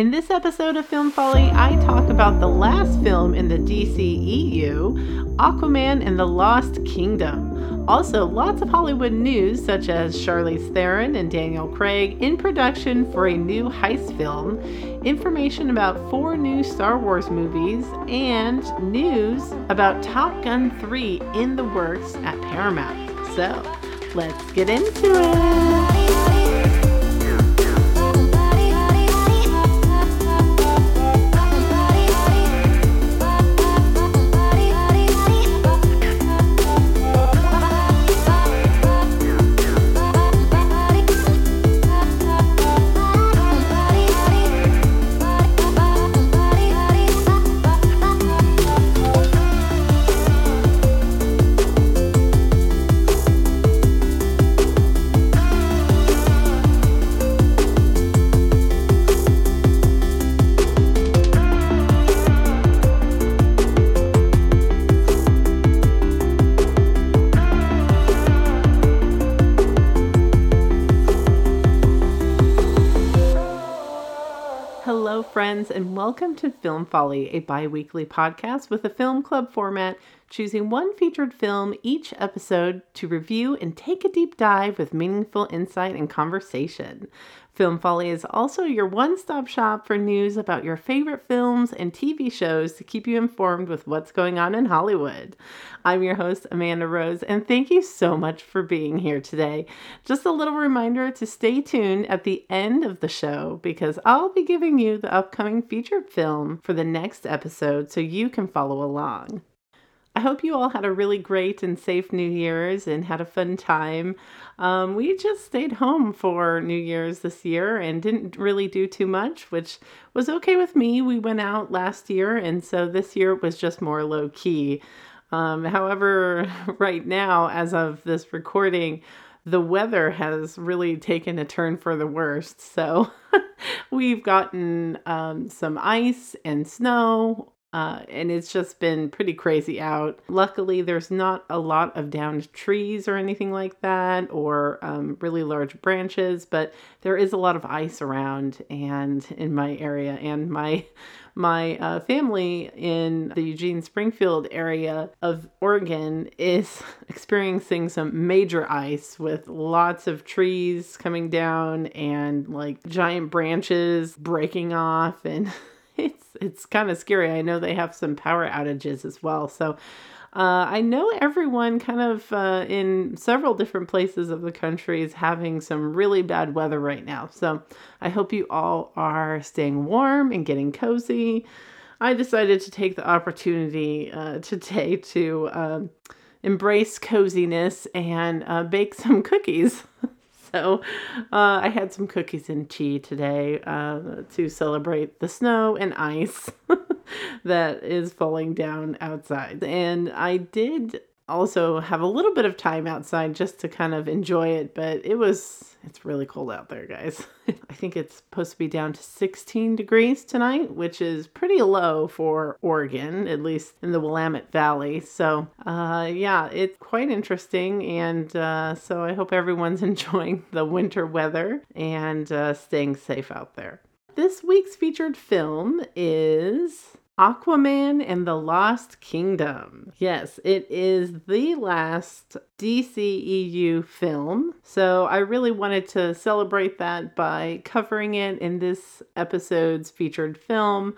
In this episode of Film Folly, I talk about the last film in the DCEU, Aquaman and the Lost Kingdom. Also, lots of Hollywood news, such as Charlize Theron and Daniel Craig in production for a new heist film, information about four new Star Wars movies, and news about Top Gun 3 in the works at Paramount. So, let's get into it. To Film Folly, a bi weekly podcast with a film club format, choosing one featured film each episode to review and take a deep dive with meaningful insight and conversation. Film Folly is also your one stop shop for news about your favorite films and TV shows to keep you informed with what's going on in Hollywood. I'm your host, Amanda Rose, and thank you so much for being here today. Just a little reminder to stay tuned at the end of the show because I'll be giving you the upcoming featured film for the next episode so you can follow along. I hope you all had a really great and safe New Year's and had a fun time. Um, we just stayed home for New Year's this year and didn't really do too much, which was okay with me. We went out last year, and so this year was just more low key. Um, however, right now, as of this recording, the weather has really taken a turn for the worst. So we've gotten um, some ice and snow uh, and it's just been pretty crazy out. Luckily, there's not a lot of downed trees or anything like that, or um, really large branches, but there is a lot of ice around and in my area. And my my uh, family in the Eugene Springfield area of Oregon is experiencing some major ice with lots of trees coming down and like giant branches breaking off and it's it's kind of scary. I know they have some power outages as well. So uh, I know everyone kind of uh, in several different places of the country is having some really bad weather right now. So I hope you all are staying warm and getting cozy. I decided to take the opportunity uh, today to um, embrace coziness and uh, bake some cookies. so uh, I had some cookies and tea today uh, to celebrate the snow and ice that is falling down outside. And I did also have a little bit of time outside just to kind of enjoy it, but it was it's really cold out there, guys. I think it's supposed to be down to 16 degrees tonight, which is pretty low for Oregon, at least in the Willamette Valley. So, uh, yeah, it's quite interesting, and uh, so I hope everyone's enjoying the winter weather and uh, staying safe out there. This week's featured film is Aquaman and the Lost Kingdom. Yes, it is the last DCEU film. So I really wanted to celebrate that by covering it in this episode's featured film.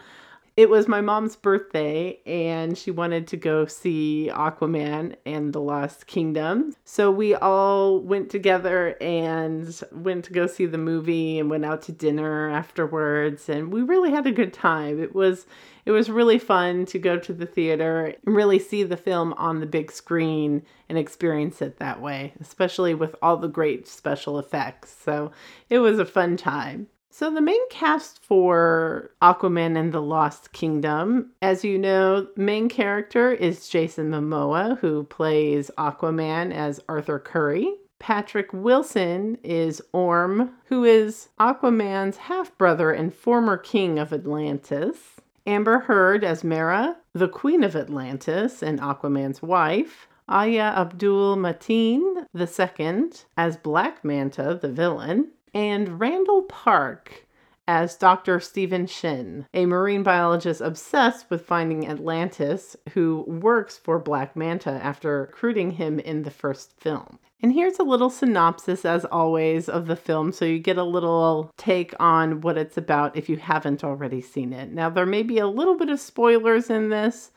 It was my mom's birthday, and she wanted to go see Aquaman and the Lost Kingdom. So we all went together and went to go see the movie and went out to dinner afterwards, and we really had a good time. It was it was really fun to go to the theater and really see the film on the big screen and experience it that way, especially with all the great special effects. So it was a fun time. So, the main cast for Aquaman and the Lost Kingdom, as you know, main character is Jason Momoa, who plays Aquaman as Arthur Curry. Patrick Wilson is Orm, who is Aquaman's half brother and former king of Atlantis. Amber Heard as Mera, the Queen of Atlantis and Aquaman's wife. Yahya Abdul Mateen II as Black Manta, the villain and Randall Park as Dr. Stephen Shin, a marine biologist obsessed with finding Atlantis, who works for Black Manta after recruiting him in the first film. And here's a little synopsis, as always, of the film so you get a little take on what it's about if you haven't already seen it. Now, there may be a little bit of spoilers in this,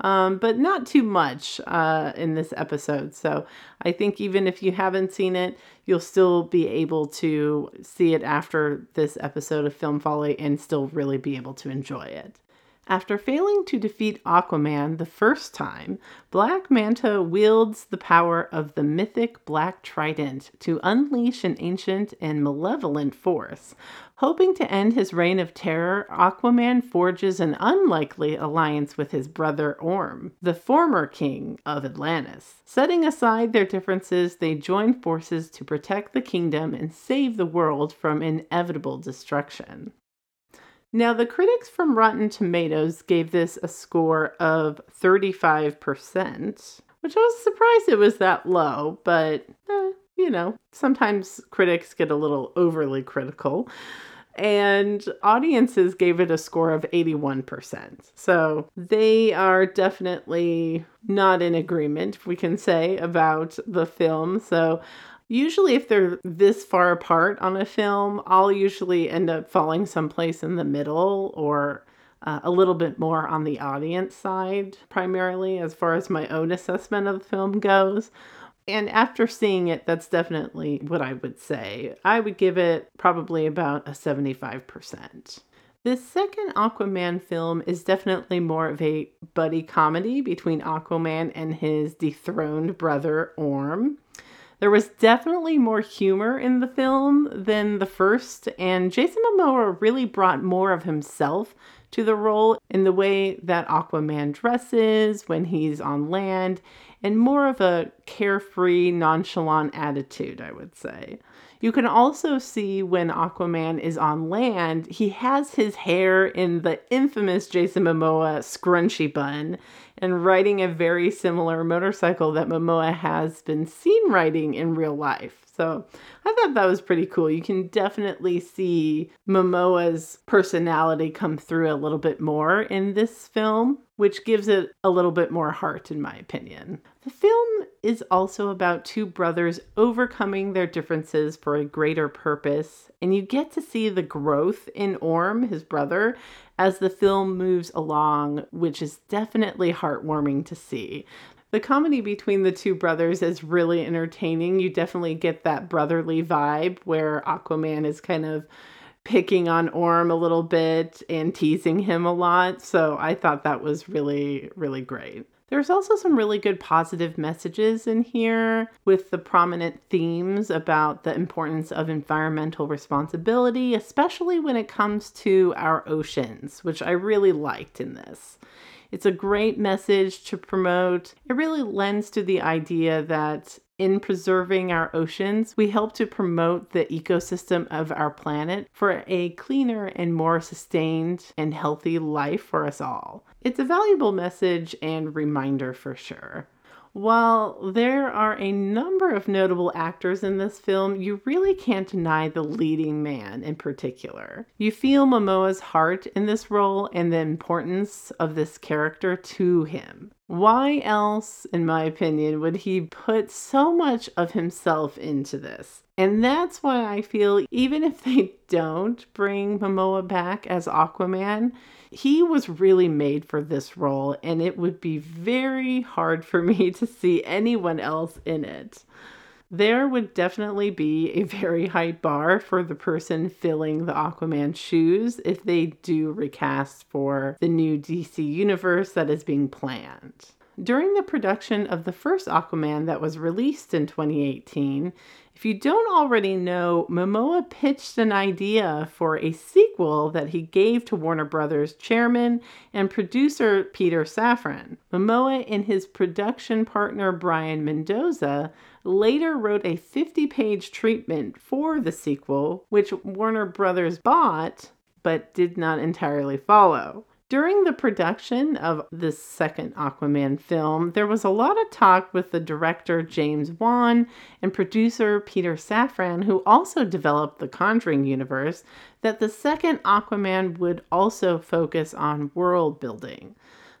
um, but not too much uh, in this episode. So I think even if you haven't seen it, you'll still be able to see it after this episode of Film Folly and still really be able to enjoy it. After failing to defeat Aquaman the first time, Black Manta wields the power of the mythic Black Trident to unleash an ancient and malevolent force. Hoping to end his reign of terror, Aquaman forges an unlikely alliance with his brother Orm, the former king of Atlantis. Setting aside their differences, they join forces to protect the kingdom and save the world from inevitable destruction. Now, the critics from Rotten Tomatoes gave this a score of 35%, which I was surprised it was that low, but eh, you know, sometimes critics get a little overly critical. And audiences gave it a score of 81%. So they are definitely not in agreement, we can say, about the film. So Usually, if they're this far apart on a film, I'll usually end up falling someplace in the middle or uh, a little bit more on the audience side, primarily as far as my own assessment of the film goes. And after seeing it, that's definitely what I would say. I would give it probably about a 75%. This second Aquaman film is definitely more of a buddy comedy between Aquaman and his dethroned brother Orm. There was definitely more humor in the film than the first, and Jason Momoa really brought more of himself to the role in the way that Aquaman dresses when he's on land, and more of a carefree, nonchalant attitude, I would say. You can also see when Aquaman is on land, he has his hair in the infamous Jason Momoa scrunchy bun, and riding a very similar motorcycle that Momoa has been seen riding in real life. So I thought that was pretty cool. You can definitely see Momoa's personality come through a little bit more in this film, which gives it a little bit more heart, in my opinion. The film is also about two brothers overcoming their differences for a greater purpose, and you get to see the growth in Orm, his brother, as the film moves along, which is definitely heartwarming to see. The comedy between the two brothers is really entertaining. You definitely get that brotherly vibe where Aquaman is kind of picking on Orm a little bit and teasing him a lot. So I thought that was really, really great. There's also some really good positive messages in here with the prominent themes about the importance of environmental responsibility, especially when it comes to our oceans, which I really liked in this. It's a great message to promote. It really lends to the idea that in preserving our oceans, we help to promote the ecosystem of our planet for a cleaner and more sustained and healthy life for us all. It's a valuable message and reminder for sure. While there are a number of notable actors in this film, you really can't deny the leading man in particular. You feel Momoa's heart in this role and the importance of this character to him. Why else, in my opinion, would he put so much of himself into this? And that's why I feel even if they don't bring Momoa back as Aquaman, he was really made for this role, and it would be very hard for me to see anyone else in it. There would definitely be a very high bar for the person filling the Aquaman shoes if they do recast for the new DC universe that is being planned. During the production of the first Aquaman that was released in 2018, if you don't already know, Momoa pitched an idea for a sequel that he gave to Warner Brothers chairman and producer Peter Safran. Momoa and his production partner Brian Mendoza later wrote a 50 page treatment for the sequel, which Warner Brothers bought but did not entirely follow. During the production of this second Aquaman film, there was a lot of talk with the director James Wan and producer Peter Safran, who also developed the Conjuring universe, that the second Aquaman would also focus on world building.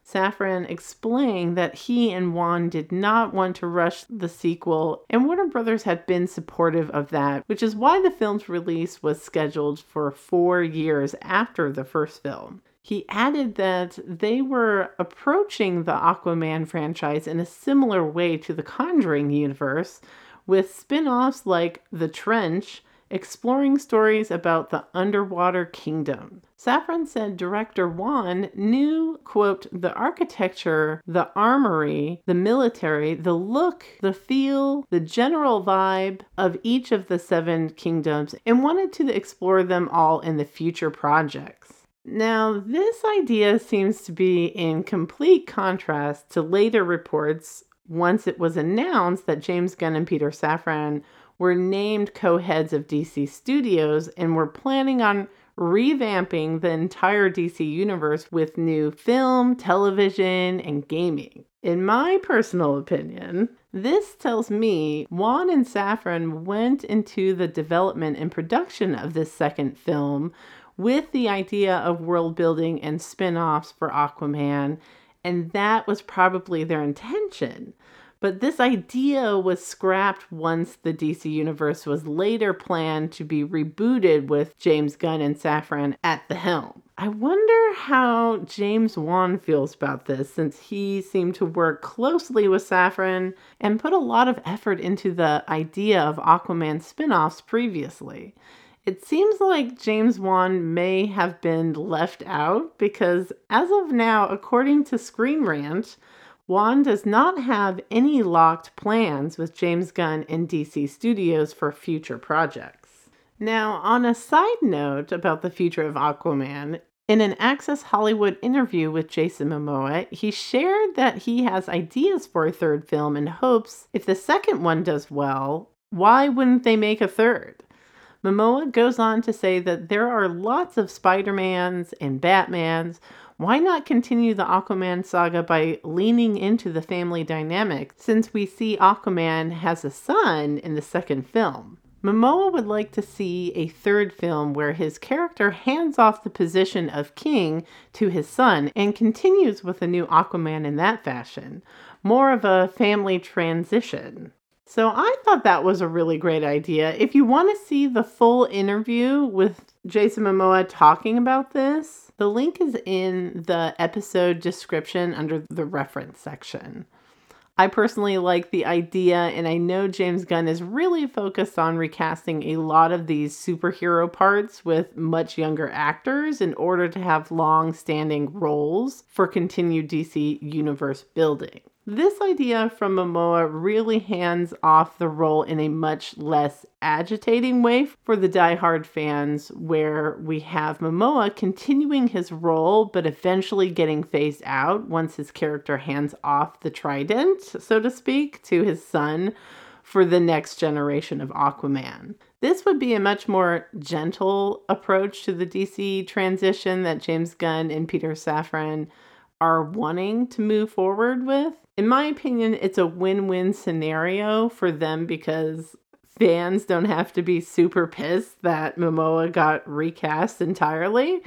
Safran explained that he and Wan did not want to rush the sequel, and Warner Brothers had been supportive of that, which is why the film's release was scheduled for four years after the first film. He added that they were approaching the Aquaman franchise in a similar way to the Conjuring universe, with spin offs like The Trench, exploring stories about the underwater kingdom. Safran said director Wan knew, quote, the architecture, the armory, the military, the look, the feel, the general vibe of each of the seven kingdoms, and wanted to explore them all in the future projects. Now, this idea seems to be in complete contrast to later reports once it was announced that James Gunn and Peter Safran were named co heads of DC Studios and were planning on revamping the entire DC universe with new film, television, and gaming. In my personal opinion, this tells me Wan and Safran went into the development and production of this second film with the idea of world building and spin offs for Aquaman, and that was probably their intention. But this idea was scrapped once the DC Universe was later planned to be rebooted with James Gunn and Safran at the helm. I wonder how James Wan feels about this since he seemed to work closely with Safran and put a lot of effort into the idea of Aquaman spin offs previously. It seems like James Wan may have been left out because, as of now, according to Screen Rant, Wan does not have any locked plans with James Gunn and DC Studios for future projects. Now, on a side note about the future of Aquaman, in an Access Hollywood interview with Jason Momoa, he shared that he has ideas for a third film and hopes if the second one does well, why wouldn't they make a third? Momoa goes on to say that there are lots of Spider-Mans and Batmans. Why not continue the Aquaman saga by leaning into the family dynamic since we see Aquaman has a son in the second film? Momoa would like to see a third film where his character hands off the position of king to his son and continues with a new Aquaman in that fashion. More of a family transition. So I thought that was a really great idea. If you want to see the full interview with Jason Momoa talking about this, the link is in the episode description under the reference section. I personally like the idea, and I know James Gunn is really focused on recasting a lot of these superhero parts with much younger actors in order to have long standing roles for continued DC universe building. This idea from Momoa really hands off the role in a much less agitating way for the die-hard fans, where we have Momoa continuing his role but eventually getting phased out once his character hands off the trident, so to speak, to his son for the next generation of Aquaman. This would be a much more gentle approach to the DC transition that James Gunn and Peter Safran are wanting to move forward with. In my opinion, it's a win win scenario for them because fans don't have to be super pissed that Momoa got recast entirely.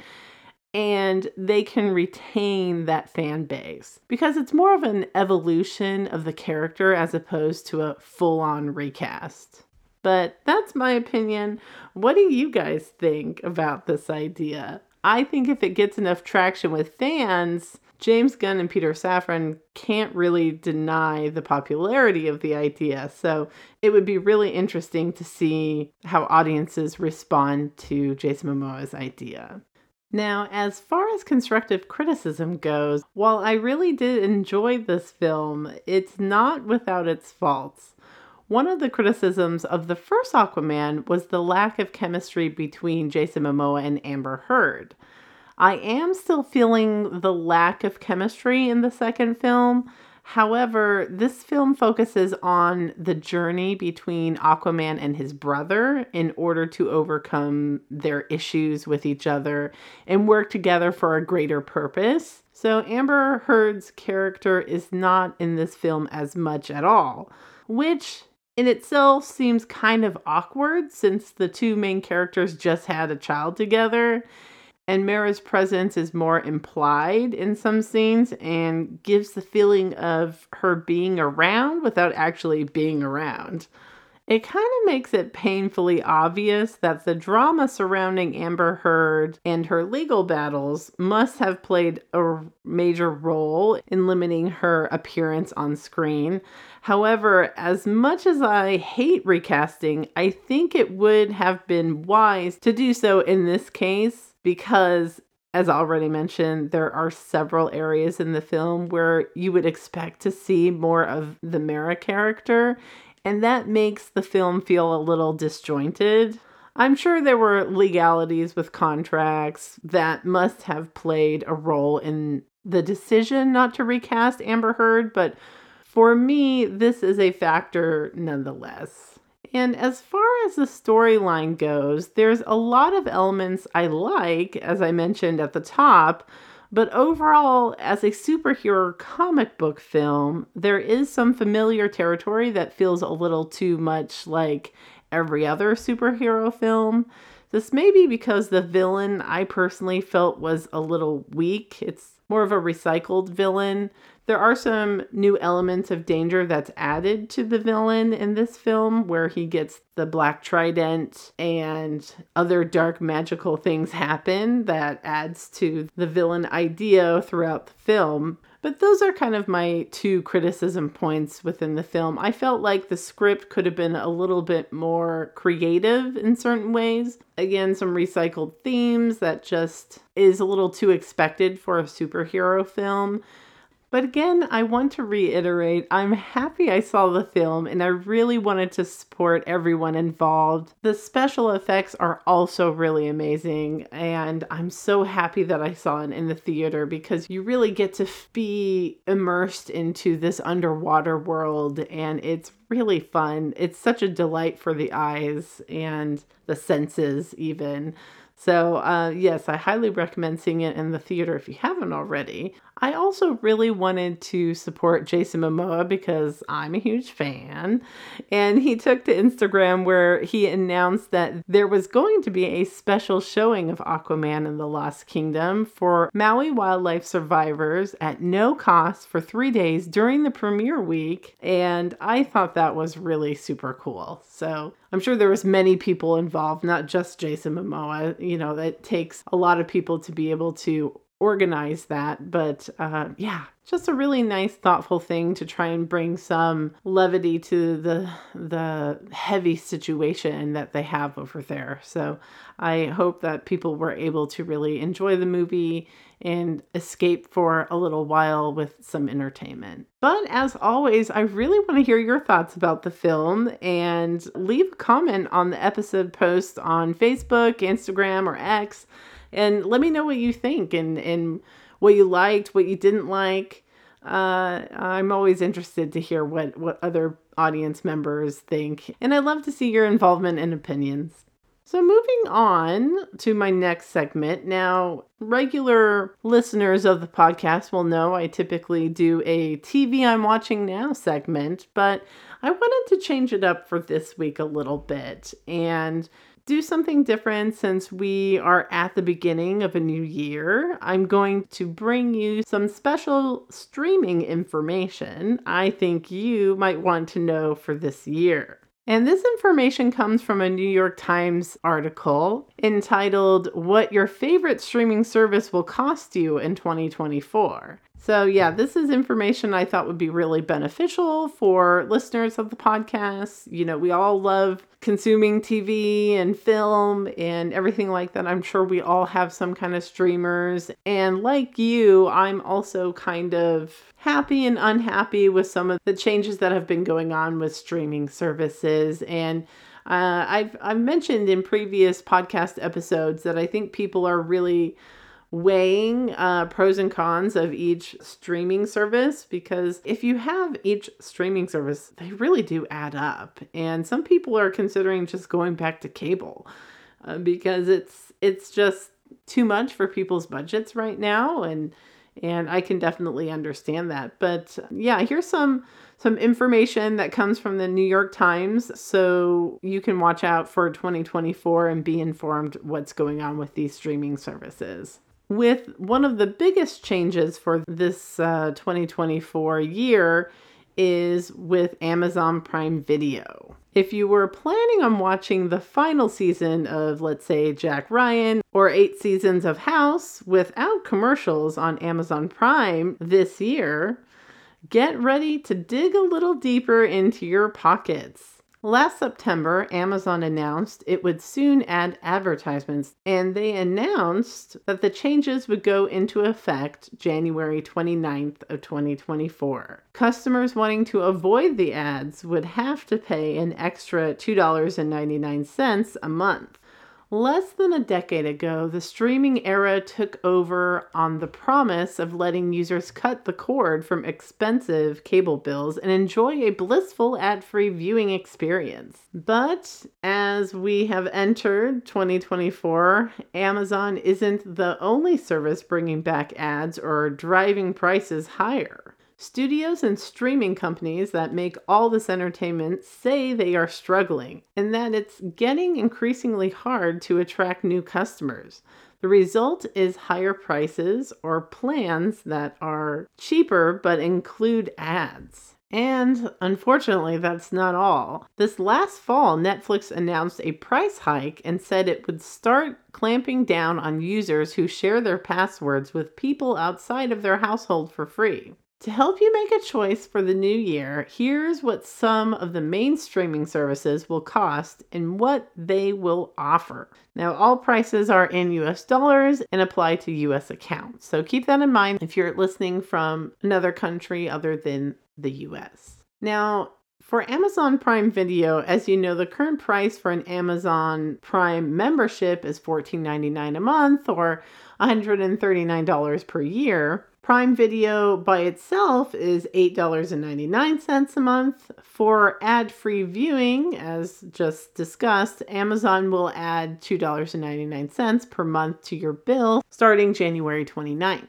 And they can retain that fan base because it's more of an evolution of the character as opposed to a full on recast. But that's my opinion. What do you guys think about this idea? I think if it gets enough traction with fans, James Gunn and Peter Safran can't really deny the popularity of the idea. So it would be really interesting to see how audiences respond to Jason Momoa's idea. Now, as far as constructive criticism goes, while I really did enjoy this film, it's not without its faults. One of the criticisms of the first Aquaman was the lack of chemistry between Jason Momoa and Amber Heard. I am still feeling the lack of chemistry in the second film. However, this film focuses on the journey between Aquaman and his brother in order to overcome their issues with each other and work together for a greater purpose. So, Amber Heard's character is not in this film as much at all, which in itself seems kind of awkward since the two main characters just had a child together and Mera's presence is more implied in some scenes and gives the feeling of her being around without actually being around. It kind of makes it painfully obvious that the drama surrounding Amber Heard and her legal battles must have played a major role in limiting her appearance on screen. However, as much as I hate recasting, I think it would have been wise to do so in this case because as already mentioned, there are several areas in the film where you would expect to see more of the Mera character, and that makes the film feel a little disjointed. I'm sure there were legalities with contracts that must have played a role in the decision not to recast Amber Heard, but for me, this is a factor nonetheless. And as far as the storyline goes, there's a lot of elements I like, as I mentioned at the top. But overall, as a superhero comic book film, there is some familiar territory that feels a little too much like every other superhero film. This may be because the villain I personally felt was a little weak. It's more of a recycled villain there are some new elements of danger that's added to the villain in this film, where he gets the black trident and other dark magical things happen that adds to the villain idea throughout the film. But those are kind of my two criticism points within the film. I felt like the script could have been a little bit more creative in certain ways. Again, some recycled themes that just is a little too expected for a superhero film. But again, I want to reiterate I'm happy I saw the film and I really wanted to support everyone involved. The special effects are also really amazing, and I'm so happy that I saw it in the theater because you really get to be immersed into this underwater world and it's really fun. It's such a delight for the eyes and the senses, even. So, uh, yes, I highly recommend seeing it in the theater if you haven't already. I also really wanted to support Jason Momoa because I'm a huge fan. And he took to Instagram where he announced that there was going to be a special showing of Aquaman in the Lost Kingdom for Maui wildlife survivors at no cost for three days during the premiere week. And I thought that was really super cool. So I'm sure there was many people involved, not just Jason Momoa. You know, that takes a lot of people to be able to organize that. But uh, yeah, just a really nice, thoughtful thing to try and bring some levity to the the heavy situation that they have over there. So I hope that people were able to really enjoy the movie and escape for a little while with some entertainment. But as always, I really want to hear your thoughts about the film and leave a comment on the episode post on Facebook, Instagram, or X and let me know what you think and and what you liked, what you didn't like. Uh, I'm always interested to hear what what other audience members think, and I love to see your involvement and opinions. So, moving on to my next segment. Now, regular listeners of the podcast will know I typically do a TV I'm watching now segment, but I wanted to change it up for this week a little bit and do something different since we are at the beginning of a new year. I'm going to bring you some special streaming information I think you might want to know for this year. And this information comes from a New York Times article entitled What Your Favorite Streaming Service Will Cost You in 2024. So, yeah, this is information I thought would be really beneficial for listeners of the podcast. You know, we all love consuming TV and film and everything like that. I'm sure we all have some kind of streamers. And like you, I'm also kind of happy and unhappy with some of the changes that have been going on with streaming services. And uh, I've, I've mentioned in previous podcast episodes that I think people are really weighing uh, pros and cons of each streaming service because if you have each streaming service, they really do add up. And some people are considering just going back to cable uh, because it's it's just too much for people's budgets right now and and I can definitely understand that. But yeah, here's some some information that comes from the New York Times so you can watch out for 2024 and be informed what's going on with these streaming services. With one of the biggest changes for this uh, 2024 year is with Amazon Prime Video. If you were planning on watching the final season of, let's say, Jack Ryan or eight seasons of House without commercials on Amazon Prime this year, get ready to dig a little deeper into your pockets. Last September, Amazon announced it would soon add advertisements, and they announced that the changes would go into effect January 29th of 2024. Customers wanting to avoid the ads would have to pay an extra $2.99 a month. Less than a decade ago, the streaming era took over on the promise of letting users cut the cord from expensive cable bills and enjoy a blissful ad free viewing experience. But as we have entered 2024, Amazon isn't the only service bringing back ads or driving prices higher. Studios and streaming companies that make all this entertainment say they are struggling and that it's getting increasingly hard to attract new customers. The result is higher prices or plans that are cheaper but include ads. And unfortunately, that's not all. This last fall, Netflix announced a price hike and said it would start clamping down on users who share their passwords with people outside of their household for free. To help you make a choice for the new year, here's what some of the main streaming services will cost and what they will offer. Now, all prices are in US dollars and apply to US accounts. So keep that in mind if you're listening from another country other than the US. Now, for Amazon Prime Video, as you know, the current price for an Amazon Prime membership is $14.99 a month or $139 per year. Prime Video by itself is $8.99 a month. For ad free viewing, as just discussed, Amazon will add $2.99 per month to your bill starting January 29th.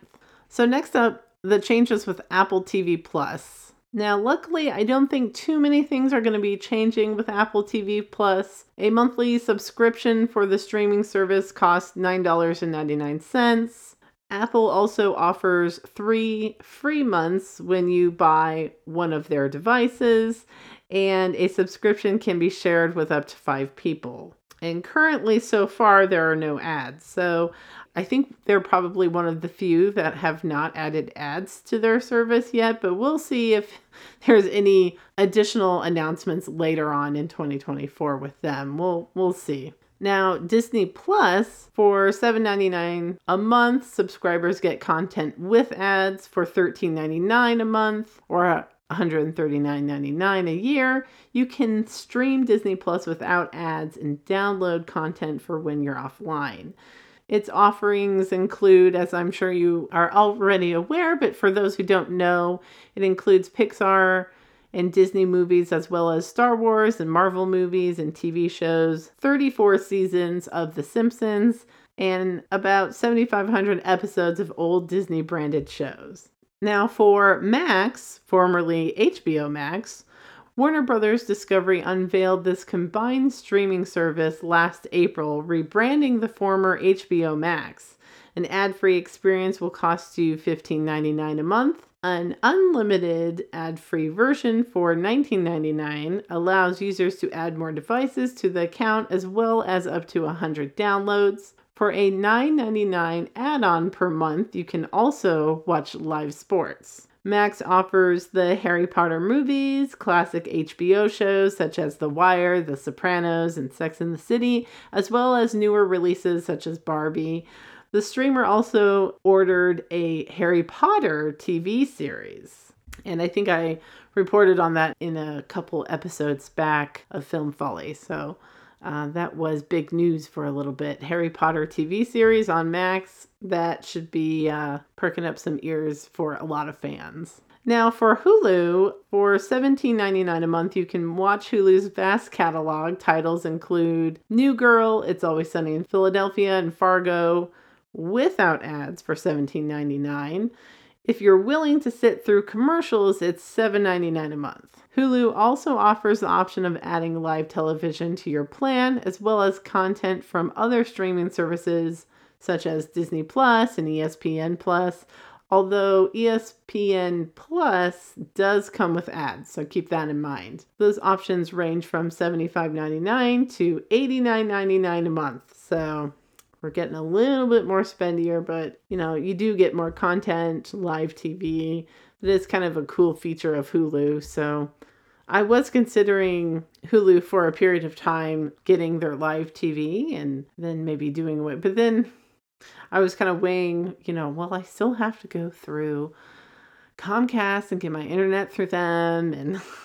So, next up, the changes with Apple TV Plus. Now, luckily, I don't think too many things are going to be changing with Apple TV Plus. A monthly subscription for the streaming service costs $9.99. Apple also offers three free months when you buy one of their devices, and a subscription can be shared with up to five people. And currently, so far, there are no ads. So I think they're probably one of the few that have not added ads to their service yet, but we'll see if there's any additional announcements later on in 2024 with them. We'll we'll see. Now, Disney Plus for $7.99 a month, subscribers get content with ads for $13.99 a month or $139.99 a year. You can stream Disney Plus without ads and download content for when you're offline. Its offerings include, as I'm sure you are already aware, but for those who don't know, it includes Pixar and Disney movies, as well as Star Wars and Marvel movies and TV shows, 34 seasons of The Simpsons, and about 7,500 episodes of old Disney branded shows. Now, for Max, formerly HBO Max, Warner Brothers Discovery unveiled this combined streaming service last April, rebranding the former HBO Max. An ad free experience will cost you $15.99 a month an unlimited ad free version for $19.99 allows users to add more devices to the account as well as up to 100 downloads. For a $9.99 add on per month, you can also watch live sports. Max offers the Harry Potter movies, classic HBO shows such as The Wire, The Sopranos, and Sex and the City, as well as newer releases such as Barbie. The streamer also ordered a Harry Potter TV series. And I think I reported on that in a couple episodes back of Film Folly. So Uh, that was big news for a little bit. Harry Potter TV series on Max. That should be uh, perking up some ears for a lot of fans. Now, for Hulu, for $17.99 a month, you can watch Hulu's vast catalog. Titles include New Girl, It's Always Sunny in Philadelphia, and Fargo without ads for $17.99. If you're willing to sit through commercials, it's $7.99 a month. Hulu also offers the option of adding live television to your plan, as well as content from other streaming services such as Disney Plus and ESPN Plus, although ESPN Plus does come with ads, so keep that in mind. Those options range from $75.99 to $89.99 a month, so we're getting a little bit more spendier, but you know, you do get more content, live TV. It is kind of a cool feature of Hulu, so I was considering Hulu for a period of time getting their live TV and then maybe doing away, but then I was kind of weighing, you know, well, I still have to go through Comcast and get my internet through them. And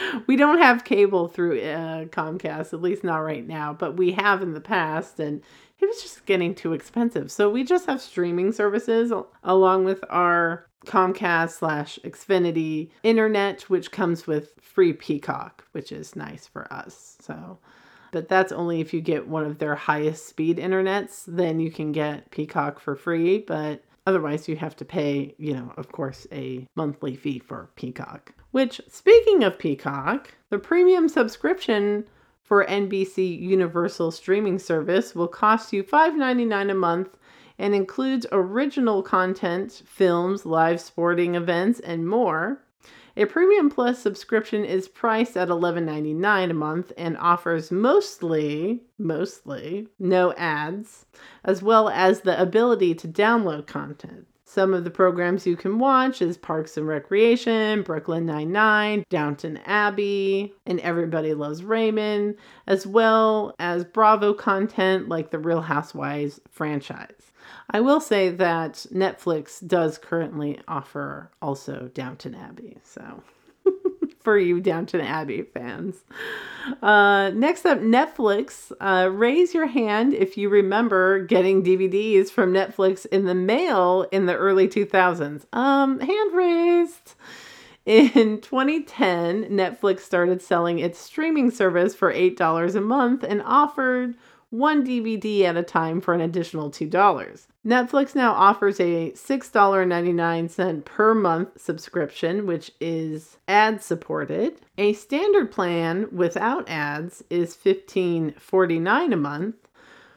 we don't have cable through uh, Comcast, at least not right now, but we have in the past. And it was just getting too expensive. So we just have streaming services along with our Comcast slash Xfinity internet, which comes with free Peacock, which is nice for us. So but that's only if you get one of their highest speed internets, then you can get Peacock for free. But otherwise, you have to pay, you know, of course, a monthly fee for Peacock. Which, speaking of Peacock, the premium subscription for NBC Universal streaming service will cost you $5.99 a month and includes original content, films, live sporting events, and more. A Premium Plus subscription is priced at $11.99 a month and offers mostly, mostly no ads, as well as the ability to download content. Some of the programs you can watch is Parks and Recreation, Brooklyn Nine-Nine, Downton Abbey, and Everybody Loves Raymond, as well as Bravo content like the Real Housewives franchise. I will say that Netflix does currently offer also Downton Abbey. So for you Downton Abbey fans. Uh, next up, Netflix. Uh, raise your hand if you remember getting DVDs from Netflix in the mail in the early 2000s. Um, hand raised. In 2010, Netflix started selling its streaming service for $8 a month and offered one DVD at a time for an additional $2. Netflix now offers a $6.99 per month subscription, which is ad supported. A standard plan without ads is $15.49 a month.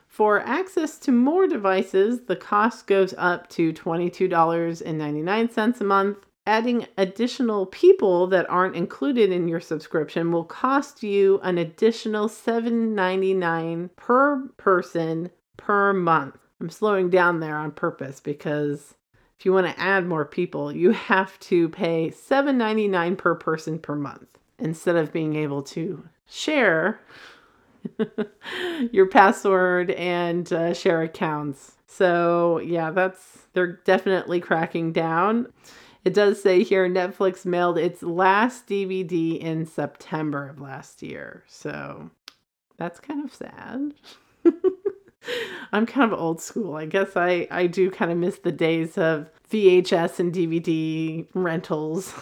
For access to more devices, the cost goes up to $22.99 a month. Adding additional people that aren't included in your subscription will cost you an additional $7.99 per person per month. I'm slowing down there on purpose because if you want to add more people, you have to pay $7.99 per person per month instead of being able to share your password and uh, share accounts. So, yeah, that's they're definitely cracking down. It does say here Netflix mailed its last DVD in September of last year. So, that's kind of sad. I'm kind of old school. I guess I, I do kind of miss the days of VHS and DVD rentals.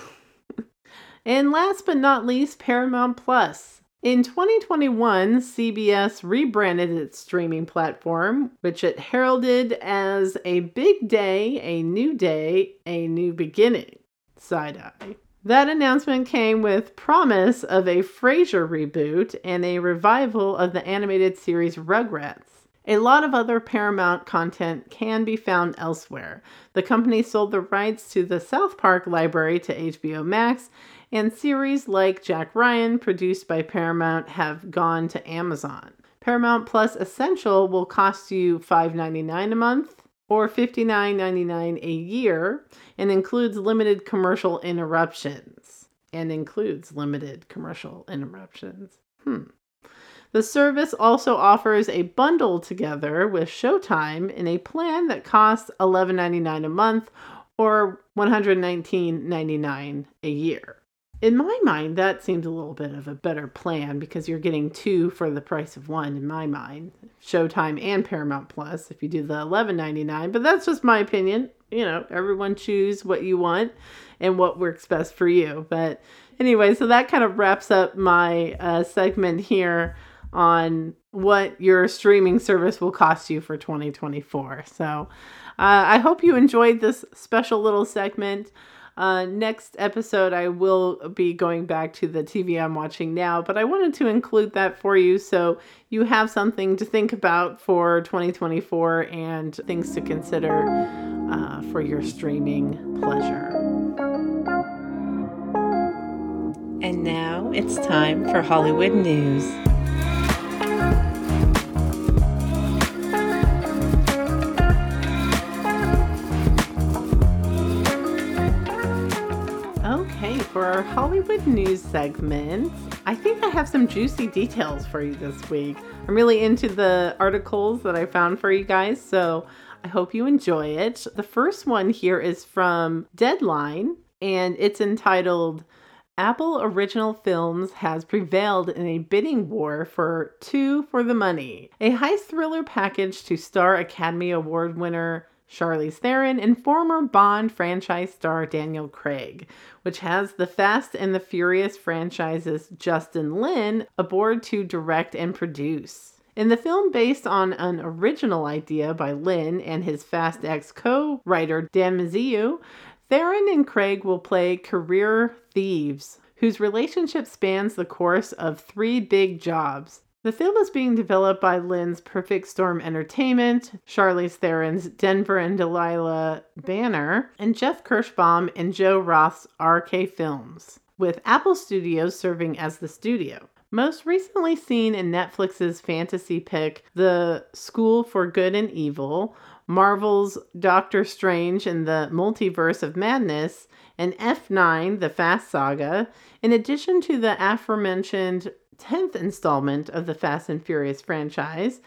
and last but not least, Paramount Plus. In 2021, CBS rebranded its streaming platform, which it heralded as a big day, a new day, a new beginning. Side eye. That announcement came with promise of a Frasier reboot and a revival of the animated series Rugrats. A lot of other Paramount content can be found elsewhere. The company sold the rights to the South Park library to HBO Max, and series like Jack Ryan, produced by Paramount, have gone to Amazon. Paramount Plus Essential will cost you $5.99 a month or $59.99 a year and includes limited commercial interruptions. And includes limited commercial interruptions. Hmm. The service also offers a bundle together with Showtime in a plan that costs $11.99 a month or $119.99 a year. In my mind, that seems a little bit of a better plan because you're getting two for the price of one. In my mind, Showtime and Paramount Plus. If you do the eleven ninety nine, but that's just my opinion. You know, everyone choose what you want and what works best for you. But anyway, so that kind of wraps up my uh, segment here on what your streaming service will cost you for 2024. So uh, I hope you enjoyed this special little segment. Uh, next episode, I will be going back to the TV I'm watching now, but I wanted to include that for you so you have something to think about for 2024 and things to consider uh, for your streaming pleasure. And now it's time for Hollywood News. For our Hollywood news segment. I think I have some juicy details for you this week. I'm really into the articles that I found for you guys, so I hope you enjoy it. The first one here is from Deadline, and it's entitled Apple Original Films has prevailed in a bidding war for Two for the Money, a heist thriller package to star Academy Award winner Charlize Theron, and former Bond franchise star Daniel Craig, which has the Fast and the Furious franchise's Justin Lin aboard to direct and produce. In the film based on an original idea by Lin and his Fast X co writer Dan Mazzeo, Theron and Craig will play career thieves whose relationship spans the course of three big jobs the film is being developed by Lin's Perfect Storm Entertainment, Charlize Theron's Denver and Delilah Banner, and Jeff Kirschbaum and Joe Roth's RK Films, with Apple Studios serving as the studio. Most recently seen in Netflix's fantasy pic, The School for Good and Evil, Marvel's Doctor Strange and the Multiverse of Madness, and F9, The Fast Saga, in addition to the aforementioned 10th installment of the Fast and Furious franchise.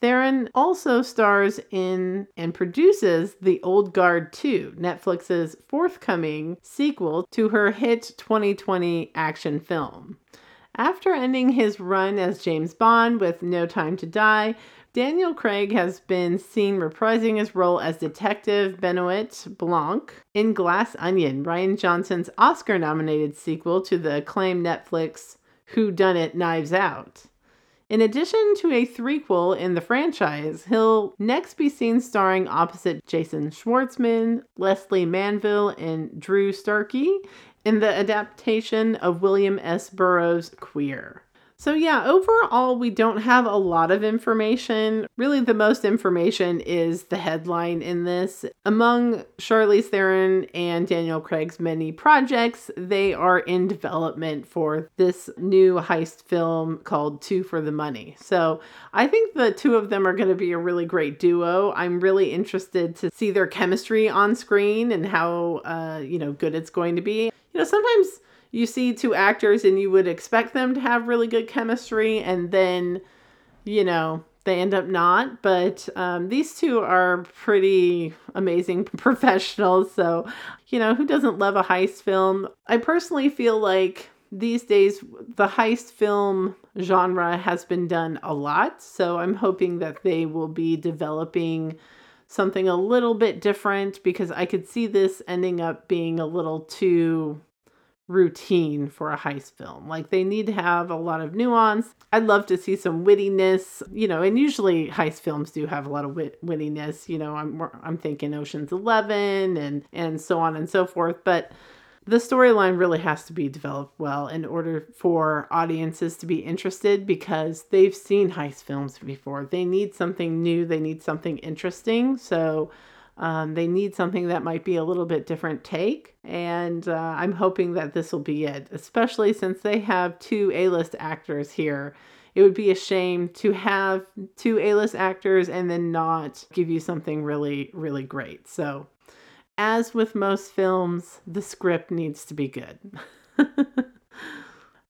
Theron also stars in and produces The Old Guard 2, Netflix's forthcoming sequel to her hit 2020 action film. After ending his run as James Bond with No Time to Die, Daniel Craig has been seen reprising his role as Detective Benoit Blanc in Glass Onion, Rian Johnson's Oscar nominated sequel to the acclaimed Netflix who Done It Knives Out. In addition to a threequel in the franchise, he'll next be seen starring opposite Jason Schwartzman, Lesley Manville, and Drew Starkey in the adaptation of William S. Burroughs' Queer. So, yeah, overall, we don't have a lot of information. Really, the most information is the headline in this. Among Charlize Theron and Daniel Craig's many projects, they are in development for this new heist film called Two for the Money. So, I think the two of them are going to be a really great duo. I'm really interested to see their chemistry on screen and how, uh, you know, good it's going to be. You know, sometimes you see two actors and you would expect them to have really good chemistry and then you know they end up not. But um, these two are pretty amazing professionals. So you know who doesn't love a heist film? I personally feel like these days the heist film genre has been done a lot. So i'm hoping that they will be developing something a little bit different because i could see this ending up being a little too routine for a heist film. Like they need to have a lot of nuance. I'd love to see some wittiness, you know, and usually heist films do have a lot of wit- wittiness, you know, I'm I'm thinking Ocean's 11 and and so on and so forth, but the storyline really has to be developed well in order for audiences to be interested because they've seen heist films before. They need something new, they need something interesting. So um, they need something that might be a little bit different take, and uh, I'm hoping that this will be it, especially since they have two A list actors here. It would be a shame to have two A list actors and then not give you something really, really great. So, as with most films, the script needs to be good.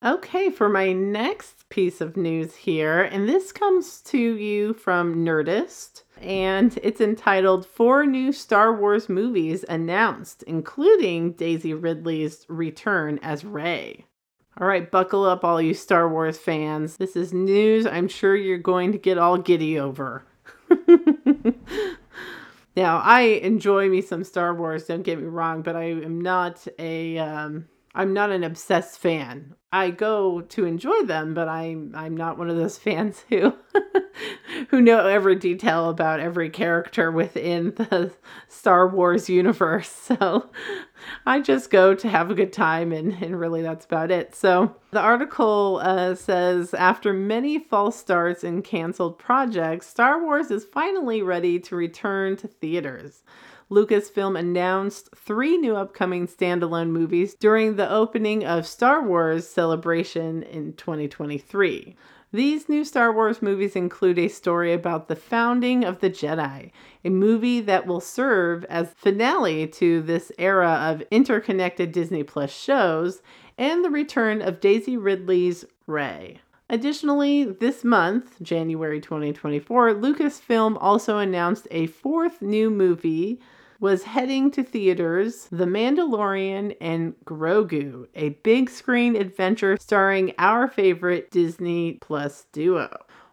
Okay, for my next piece of news here, and this comes to you from Nerdist, and it's entitled Four New Star Wars Movies Announced, including Daisy Ridley's return as Rey. All right, buckle up, all you Star Wars fans. This is news I'm sure you're going to get all giddy over. now, I enjoy me some Star Wars, don't get me wrong, but I am not a. Um, I'm not an obsessed fan. I go to enjoy them, but I'm I'm not one of those fans who who know every detail about every character within the Star Wars universe. So I just go to have a good time, and, and really that's about it. So the article uh, says after many false starts and canceled projects, Star Wars is finally ready to return to theaters. Lucasfilm announced three new upcoming standalone movies during the opening of Star Wars Celebration in 2023. These new Star Wars movies include a story about the founding of the Jedi, a movie that will serve as finale to this era of interconnected Disney Plus shows, and the return of Daisy Ridley's Rey. Additionally, this month, January 2024, Lucasfilm also announced a fourth new movie was heading to theaters The Mandalorian and Grogu, a big screen adventure starring our favorite Disney Plus duo.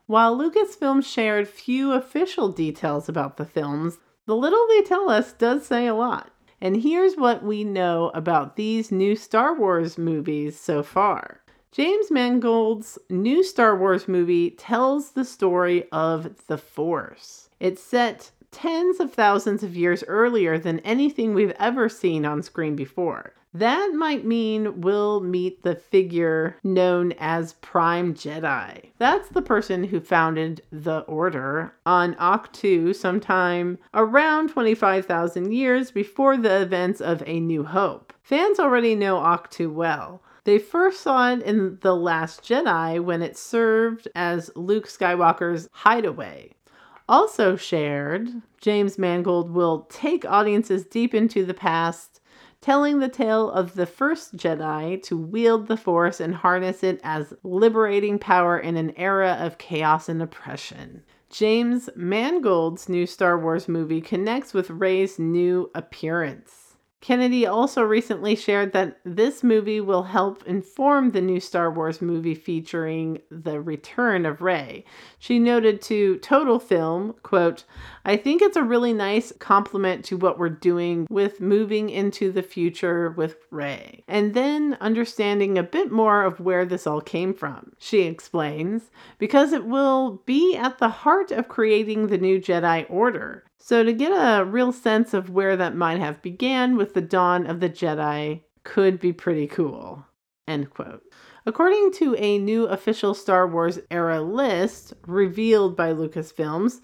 While Lucasfilm shared few official details about the films, the little they tell us does say a lot. And here's what we know about these new Star Wars movies so far. James Mangold's new Star Wars movie tells the story of the Force. It's set tens of thousands of years earlier than anything we've ever seen on screen before. That might mean we'll meet the figure known as Prime Jedi. That's the person who founded the Order on Ahch-To sometime around 25,000 years before the events of A New Hope. Fans already know Ahch-To well. They first saw it in The Last Jedi when it served as Luke Skywalker's hideaway. Also shared, James Mangold will take audiences deep into the past, telling the tale of the first Jedi to wield the Force and harness it as liberating power in an era of chaos and oppression. James Mangold's new Star Wars movie connects with Rey's new appearance. Kennedy also recently shared that this movie will help inform the new Star Wars movie featuring the return of Rey. She noted to Total Film, quote, I think it's a really nice complement to what we're doing with moving into the future with Rey. And then understanding a bit more of where this all came from. She explains, because it will be at the heart of creating the new Jedi Order. So, to get a real sense of where that might have began with the dawn of the Jedi could be pretty cool. End quote. According to a new official Star Wars era list revealed by Lucasfilms,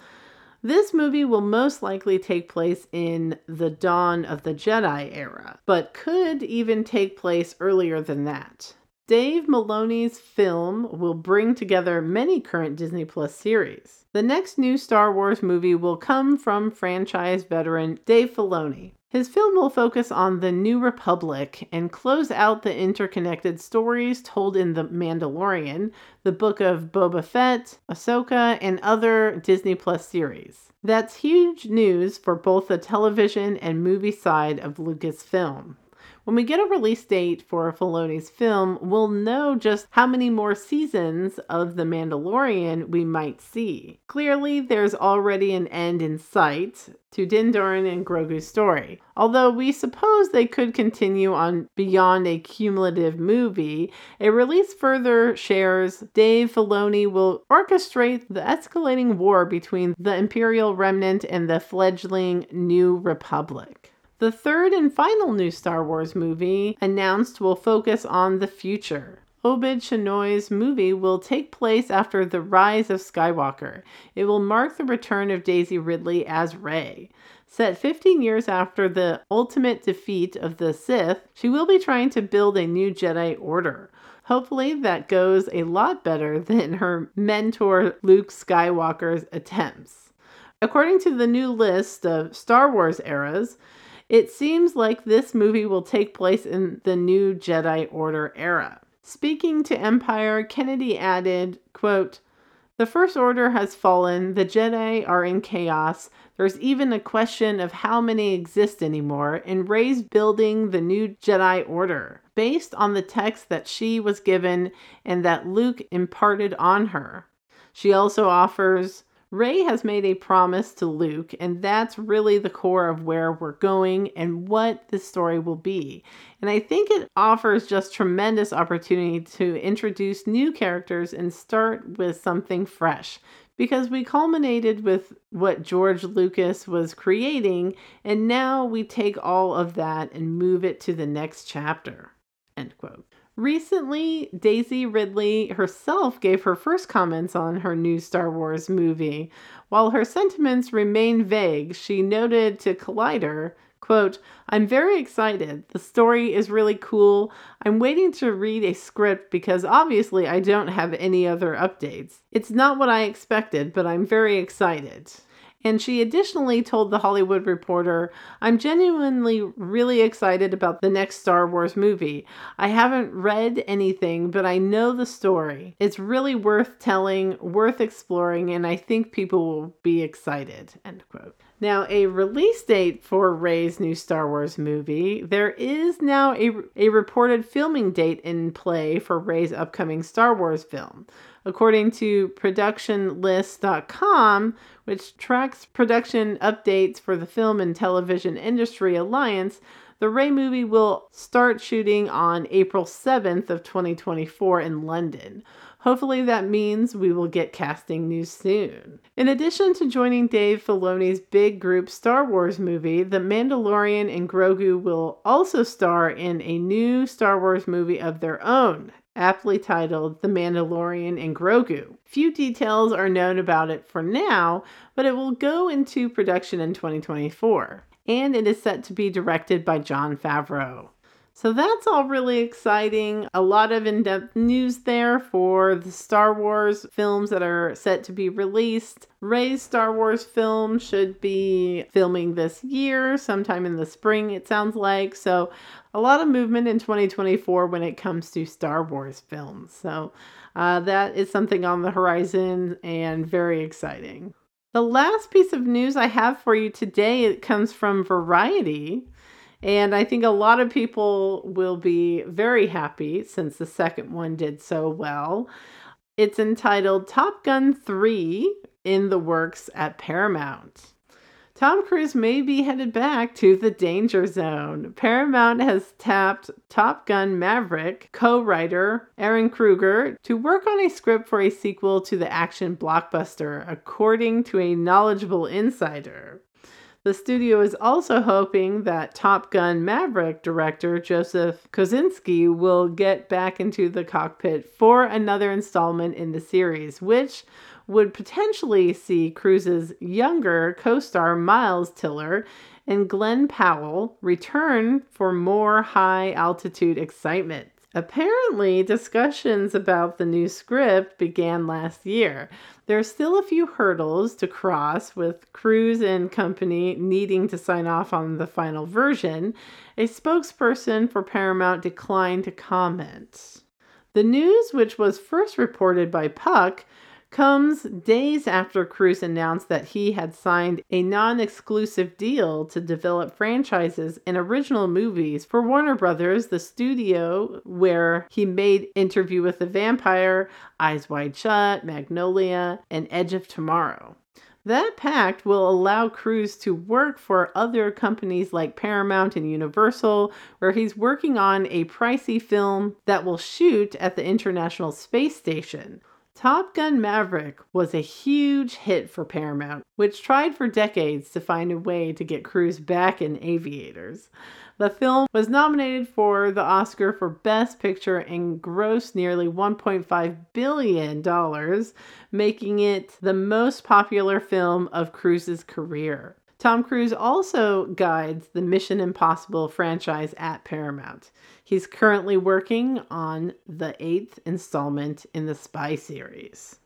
this movie will most likely take place in the dawn of the Jedi era, but could even take place earlier than that. Dave Filoni's film will bring together many current Disney Plus series. The next new Star Wars movie will come from franchise veteran Dave Filoni. His film will focus on the New Republic and close out the interconnected stories told in The Mandalorian, the book of Boba Fett, Ahsoka, and other Disney Plus series. That's huge news for both the television and movie side of Lucasfilm. When we get a release date for Filoni's film, we'll know just how many more seasons of The Mandalorian we might see. Clearly, there's already an end in sight to Din Djarin and Grogu's story. Although we suppose they could continue on beyond a cumulative movie, a release further shares Dave Filoni will orchestrate the escalating war between the Imperial Remnant and the fledgling New Republic. The third and final new Star Wars movie announced will focus on the future. Obaid-Chinoy's movie will take place after the rise of Skywalker. It will mark the return of Daisy Ridley as Rey. Set 15 years after the ultimate defeat of the Sith, she will be trying to build a new Jedi Order. Hopefully, that goes a lot better than her mentor Luke Skywalker's attempts. According to the new list of Star Wars eras, it seems like this movie will take place in the new Jedi Order era. Speaking to Empire, Kennedy added, quote, the First Order has fallen, the Jedi are in chaos. There's even a question of how many exist anymore, and Rey's building the new Jedi Order, based on the text that she was given and that Luke imparted on her. She also offers Rey has made a promise to Luke, and that's really the core of where we're going and what this story will be. And I think it offers just tremendous opportunity to introduce new characters and start with something fresh. Because we culminated with what George Lucas was creating, and now we take all of that and move it to the next chapter. End quote. Recently, Daisy Ridley herself gave her first comments on her new Star Wars movie. While her sentiments remain vague, she noted to Collider, quote, I'm very excited. The story is really cool. I'm waiting to read a script because obviously I don't have any other updates. It's not what I expected, but I'm very excited. And she additionally told The Hollywood Reporter, I'm genuinely really excited about the next Star Wars movie. I haven't read anything, but I know the story. It's really worth telling, worth exploring, and I think people will be excited. End quote. Now, a release date for Rey's new Star Wars movie. There is now a, a reported filming date in play for Rey's upcoming Star Wars film. According to productionlist.com, which tracks production updates for the Film and Television Industry Alliance, the Rey movie will start shooting on April 7th of 2024 in London. Hopefully that means we will get casting news soon. In addition to joining Dave Filoni's big group Star Wars movie, The Mandalorian and Grogu will also star in a new Star Wars movie of their own, aptly titled The Mandalorian and Grogu. Few details are known about it for now, but it will go into production in 2024. And it is set to be directed by Jon Favreau. So that's all really exciting. A lot of in depth news there for the Star Wars films that are set to be released. Rey's Star Wars film should be filming this year, sometime in the spring, it sounds like. So, a lot of movement in 2024 when it comes to Star Wars films. So, uh, that is something on the horizon and very exciting. The last piece of news I have for you today it comes from Variety. And I think a lot of people will be very happy since the second one did so well. It's entitled Top Gun 3 in the works at Paramount. Tom Cruise may be headed back to the danger zone. Paramount has tapped Top Gun Maverick co writer Ehren Kruger to work on a script for a sequel to the action blockbuster, according to a knowledgeable insider. The studio is also hoping that Top Gun Maverick director Joseph Kosinski will get back into the cockpit for another installment in the series, which would potentially see Cruise's younger co star Miles Teller and Glen Powell return for more high altitude excitement. Apparently, discussions about the new script began last year. There are still a few hurdles to cross, with Cruz and company needing to sign off on the final version. A spokesperson for Paramount declined to comment. The news, which was first reported by Puck, comes days after Cruise announced that he had signed a non exclusive deal to develop franchises and original movies for Warner Brothers, the studio where he made Interview with the Vampire, Eyes Wide Shut, Magnolia, and Edge of Tomorrow. That pact will allow Cruise to work for other companies like Paramount and Universal, where he's working on a pricey film that will shoot at the International Space Station. Top Gun Maverick was a huge hit for Paramount, which tried for decades to find a way to get Cruise back in aviators. The film was nominated for the Oscar for Best Picture and grossed nearly $1.5 billion, making it the most popular film of Cruise's career. Tom Cruise also guides the Mission Impossible franchise at Paramount. He's currently working on the eighth installment in the Spy series.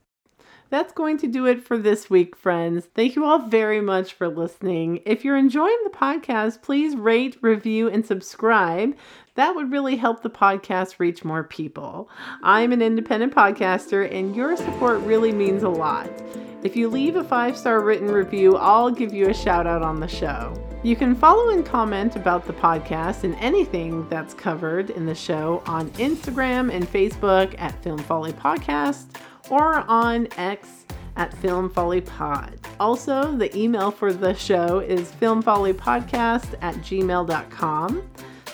That's going to do it for this week, friends. Thank you all very much for listening. If you're enjoying the podcast, please rate, review, and subscribe. That would really help the podcast reach more people. I'm an independent podcaster, and your support really means a lot. If you leave a five star written review, I'll give you a shout out on the show. You can follow and comment about the podcast and anything that's covered in the show on Instagram and Facebook at Film Folly Podcast or on X at Film Folly Pod. Also, the email for the show is filmfollypodcast at gmail.com.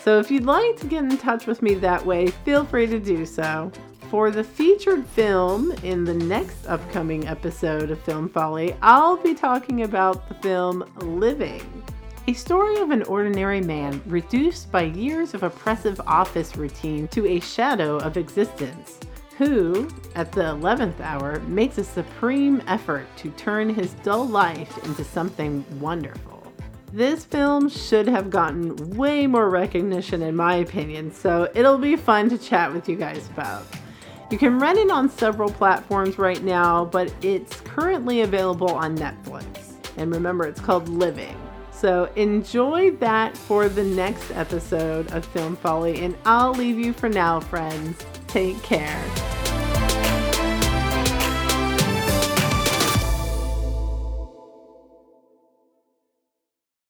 So if you'd like to get in touch with me that way, feel free to do so. For the featured film in the next upcoming episode of Film Folly, I'll be talking about the film Living. A story of an ordinary man reduced by years of oppressive office routine to a shadow of existence, who, at the 11th hour, makes a supreme effort to turn his dull life into something wonderful. This film should have gotten way more recognition, in my opinion, so it'll be fun to chat with you guys about. You can rent it on several platforms right now, but it's currently available on Netflix. And remember, it's called Living. So enjoy that for the next episode of Film Folly, and I'll leave you for now, friends. Take care.